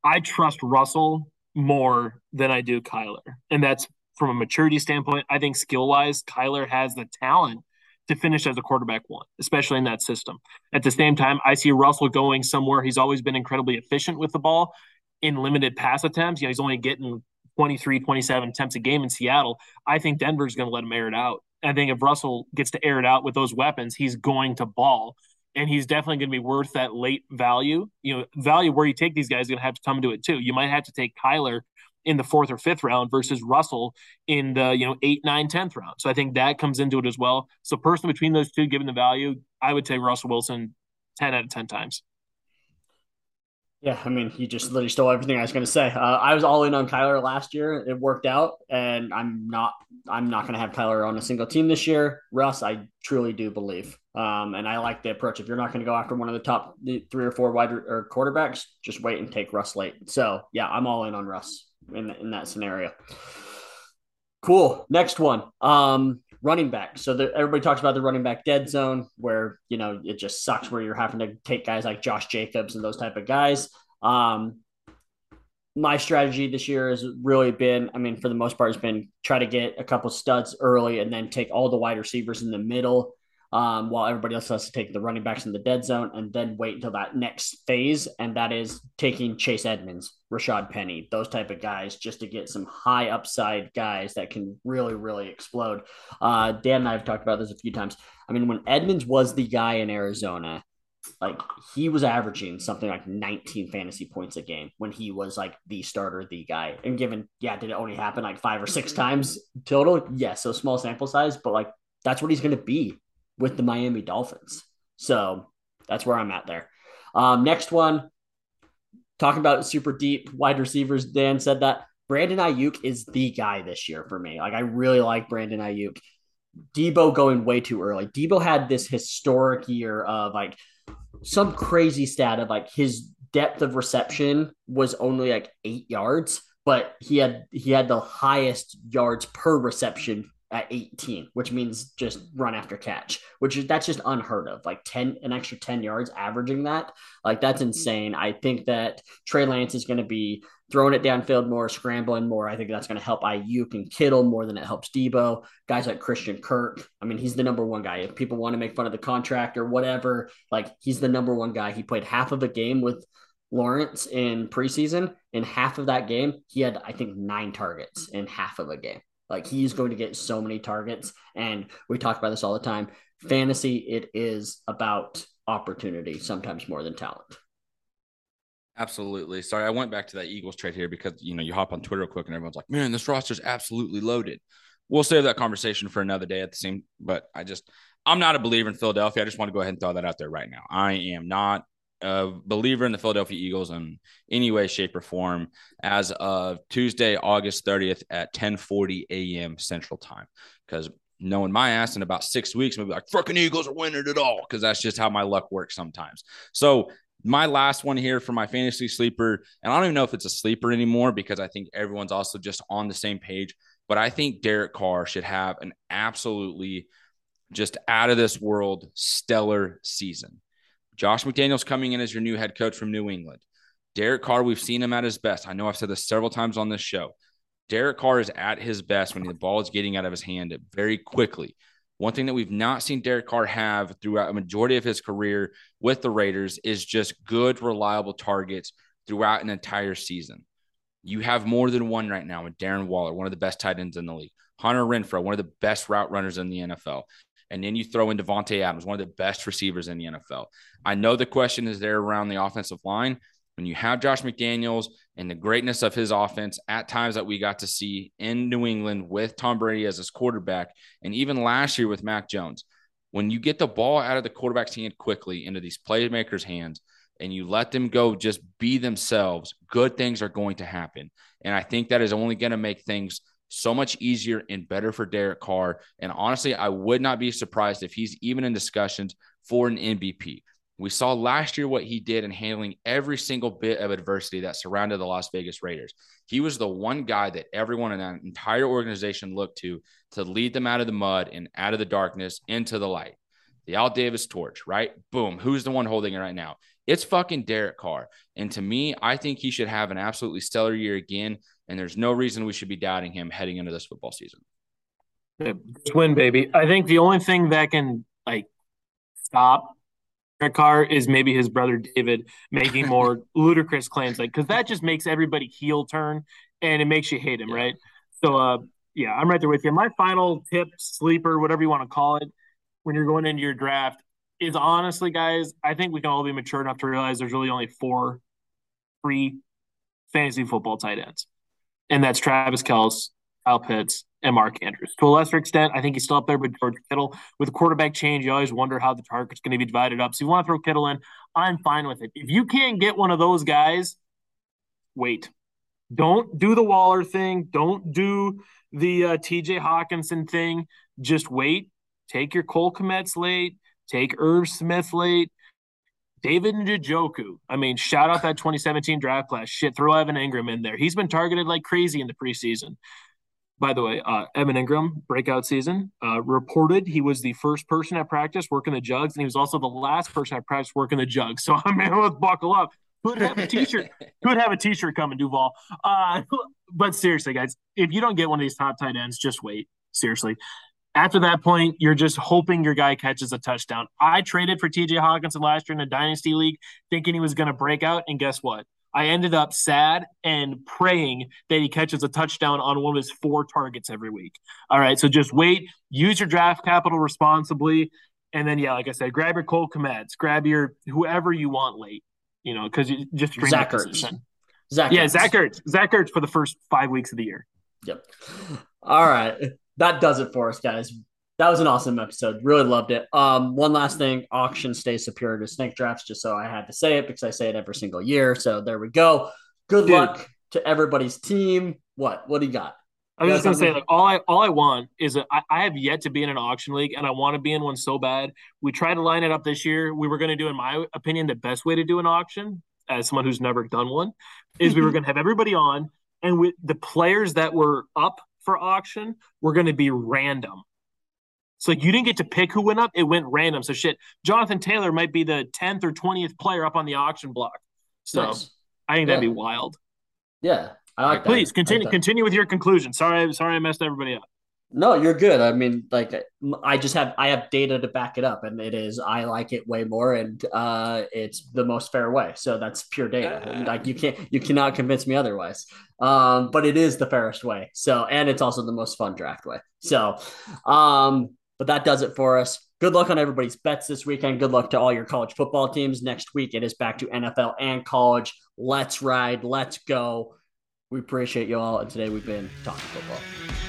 I trust Russell more than I do Kyler. And that's from a maturity standpoint. I think skill wise, Kyler has the talent to finish as a quarterback one, especially in that system. At the same time, I see Russell going somewhere. He's always been incredibly efficient with the ball in limited pass attempts. You know, he's only getting 23, 27 attempts a game in Seattle. I think Denver's going to let him air it out. I think if Russell gets to air it out with those weapons, he's going to ball. And he's definitely going to be worth that late value. You know, value where you take these guys is going to have to come to it too. You might have to take Kyler in the fourth or fifth round versus Russell in the you know eight, nine, tenth round. So I think that comes into it as well. So personally, between those two, given the value, I would take Russell Wilson ten out of ten times. Yeah, I mean, he just literally stole everything I was going to say. Uh, I was all in on Kyler last year. It worked out, and I'm not. I'm not going to have Kyler on a single team this year. Russ, I truly do believe, um, and I like the approach. If you're not going to go after one of the top three or four wide or quarterbacks, just wait and take Russ late. So yeah, I'm all in on Russ in in that scenario. Cool. Next one. Um, running back. So the, everybody talks about the running back dead zone, where you know it just sucks where you're having to take guys like Josh Jacobs and those type of guys. Um, my strategy this year has really been, I mean, for the most part, has been try to get a couple studs early and then take all the wide receivers in the middle um, while everybody else has to take the running backs in the dead zone and then wait until that next phase. And that is taking Chase Edmonds, Rashaad Penny, those type of guys just to get some high upside guys that can really, really explode. Uh, Dan and I have talked about this a few times. I mean, when Edmonds was the guy in Arizona, like he was averaging something like 19 fantasy points a game when he was like the starter, the guy. And given, yeah, did it only happen like five or six times total? Yes, so small sample size, but like that's what he's going to be with the Miami Dolphins. So that's where I'm at there. Um, next one, talking about super deep wide receivers. Dan said that Brandon Aiyuk is the guy this year for me. Like I really like Brandon Aiyuk. Deebo going way too early. Deebo had this historic year of like some crazy stat of like his depth of reception was only like eight yards, but he had he had the highest yards per reception at 18, which means just run after catch, which is that's just unheard of. Like 10, an extra 10 yards averaging that. Like that's mm-hmm. insane. I think that Trey Lance is going to be throwing it downfield more, scrambling more. I think that's going to help Aiyuk and Kittle more than it helps Deebo. Guys like Christian Kirk. I mean, he's the number one guy. If people want to make fun of the contract or whatever, like he's the number one guy. He played half of a game with Lawrence in preseason. In half of that game, he had, I think, nine targets in half of a game. Like he's going to get so many targets. And we talk about this all the time. Fantasy, it is about opportunity, sometimes more than talent. Absolutely. Sorry, I went back to that Eagles trade here because you know you hop on Twitter quick and everyone's like, "Man, this roster's absolutely loaded." We'll save that conversation for another day at the same. But I just I'm not a believer in Philadelphia. I just want to go ahead and throw that out there right now. I am not a believer in the Philadelphia Eagles in any way, shape, or form as of Tuesday, August 30th at 10:40 a.m. Central Time. Because knowing my ass in about six weeks, maybe like fucking Eagles are winning it all. Because that's just how my luck works sometimes. So my last one here for my fantasy sleeper, and I don't even know if it's a sleeper anymore because I think everyone's also just on the same page. But I think Derek Carr should have an absolutely just out of this world stellar season. Josh McDaniels coming in as your new head coach from New England. Derek Carr, we've seen him at his best. I know I've said this several times on this show. Derek Carr is at his best when the ball is getting out of his hand very quickly. One thing that we've not seen Derek Carr have throughout a majority of his career with the Raiders is just good, reliable targets throughout an entire season. You have more than one right now with Darren Waller, one of the best tight ends in the league. Hunter Renfrow, one of the best route runners in the NFL. And then you throw in Davante Adams, one of the best receivers in the NFL. I know the question is there around the offensive line. When you have Josh McDaniels and the greatness of his offense at times that we got to see in New England with Tom Brady as his quarterback, and even last year with Mac Jones, when you get the ball out of the quarterback's hand quickly into these playmakers' hands and you let them go just be themselves, good things are going to happen. And I think that is only going to make things so much easier and better for Derek Carr. And honestly, I would not be surprised if he's even in discussions for an MVP. We saw last year what he did in handling every single bit of adversity that surrounded the Las Vegas Raiders. He was the one guy that everyone in that entire organization looked to to lead them out of the mud and out of the darkness into the light. The Al Davis torch, right? Boom. Who's the one holding it right now? It's fucking Derek Carr. And to me, I think he should have an absolutely stellar year again. And there's no reason we should be doubting him heading into this football season. Just win, baby. I think the only thing that can like stop Derek Carr is maybe his brother David making more ludicrous claims, like because that just makes everybody heel turn and it makes you hate him, yeah. right? So, uh, yeah, I'm right there with you. My final tip, sleeper, whatever you want to call it, when you're going into your draft is honestly, guys, I think we can all be mature enough to realize there's really only four free fantasy football tight ends, and that's Travis Kelce, Kyle Pitts, and Mark Andrews. To a lesser extent, I think he's still up there with George Kittle. With a quarterback change, you always wonder how the target's going to be divided up. So you want to throw Kittle in, I'm fine with it. If you can't get one of those guys, wait. Don't do the Waller thing. Don't do the uh, TJ Hockenson thing. Just wait. Take your Cole Kmet's late. Take Irv Smith late. David Njoku. I mean, shout out that 2017 draft class. Shit, throw Evan Engram in there. He's been targeted like crazy in the preseason. By the way, uh, Evan Engram breakout season uh, reported he was the first person at practice working the jugs, and he was also the last person at practice working the jugs. So I mean, let's buckle up. Could have a t-shirt. could have a t-shirt coming, Duval. Uh, but seriously, guys, if you don't get one of these top tight ends, just wait. Seriously. After that point, you're just hoping your guy catches a touchdown. I traded for TJ Hockenson last year in a dynasty league, thinking he was going to break out, and guess what? I ended up sad and praying that he catches a touchdown on one of his four targets every week. All right, so just wait, use your draft capital responsibly, and then yeah, like I said, grab your Cole Kmets, grab your whoever you want late, you know, because you just Zach Ertz. Zach yeah, Ertz. Zach Ertz. Zach Ertz for the first five weeks of the year. Yep. All right, that does it for us, guys that was an awesome episode. Really loved it. Um, one last thing, auction stays superior to snake drafts, just so I had to say it because I say it every single year. So there we go. Good Dude. luck to everybody's team. What? What do you got? I was just gonna say, like, all I all I want is I, I have yet to be in an auction league, and I want to be in one so bad. We tried to line it up this year. We were going to do, in my opinion, the best way to do an auction, as someone who's never done one, is we were going to have everybody on, and with the players that were up for auction were going to be random. So like you didn't get to pick who went up; it went random. So shit, Jonathan Taylor might be the tenth or twentieth player up on the auction block. So nice. I think yeah. that'd be wild. Yeah, I like Please that. continue. Like continue with your conclusion. Sorry, sorry, I messed everybody up. No, you're good. I mean, like I just have I have data to back it up, and it is I like it way more, and uh, it's the most fair way. So that's pure data. Uh, like you can't you cannot convince me otherwise. Um, but it is the fairest way. So and it's also the most fun draft way. So, um, but that does it for us. Good luck on everybody's bets this weekend. Good luck to all your college football teams. Next week, it is back to NFL and college. Let's ride. Let's go. We appreciate you all. And today we've been talking football.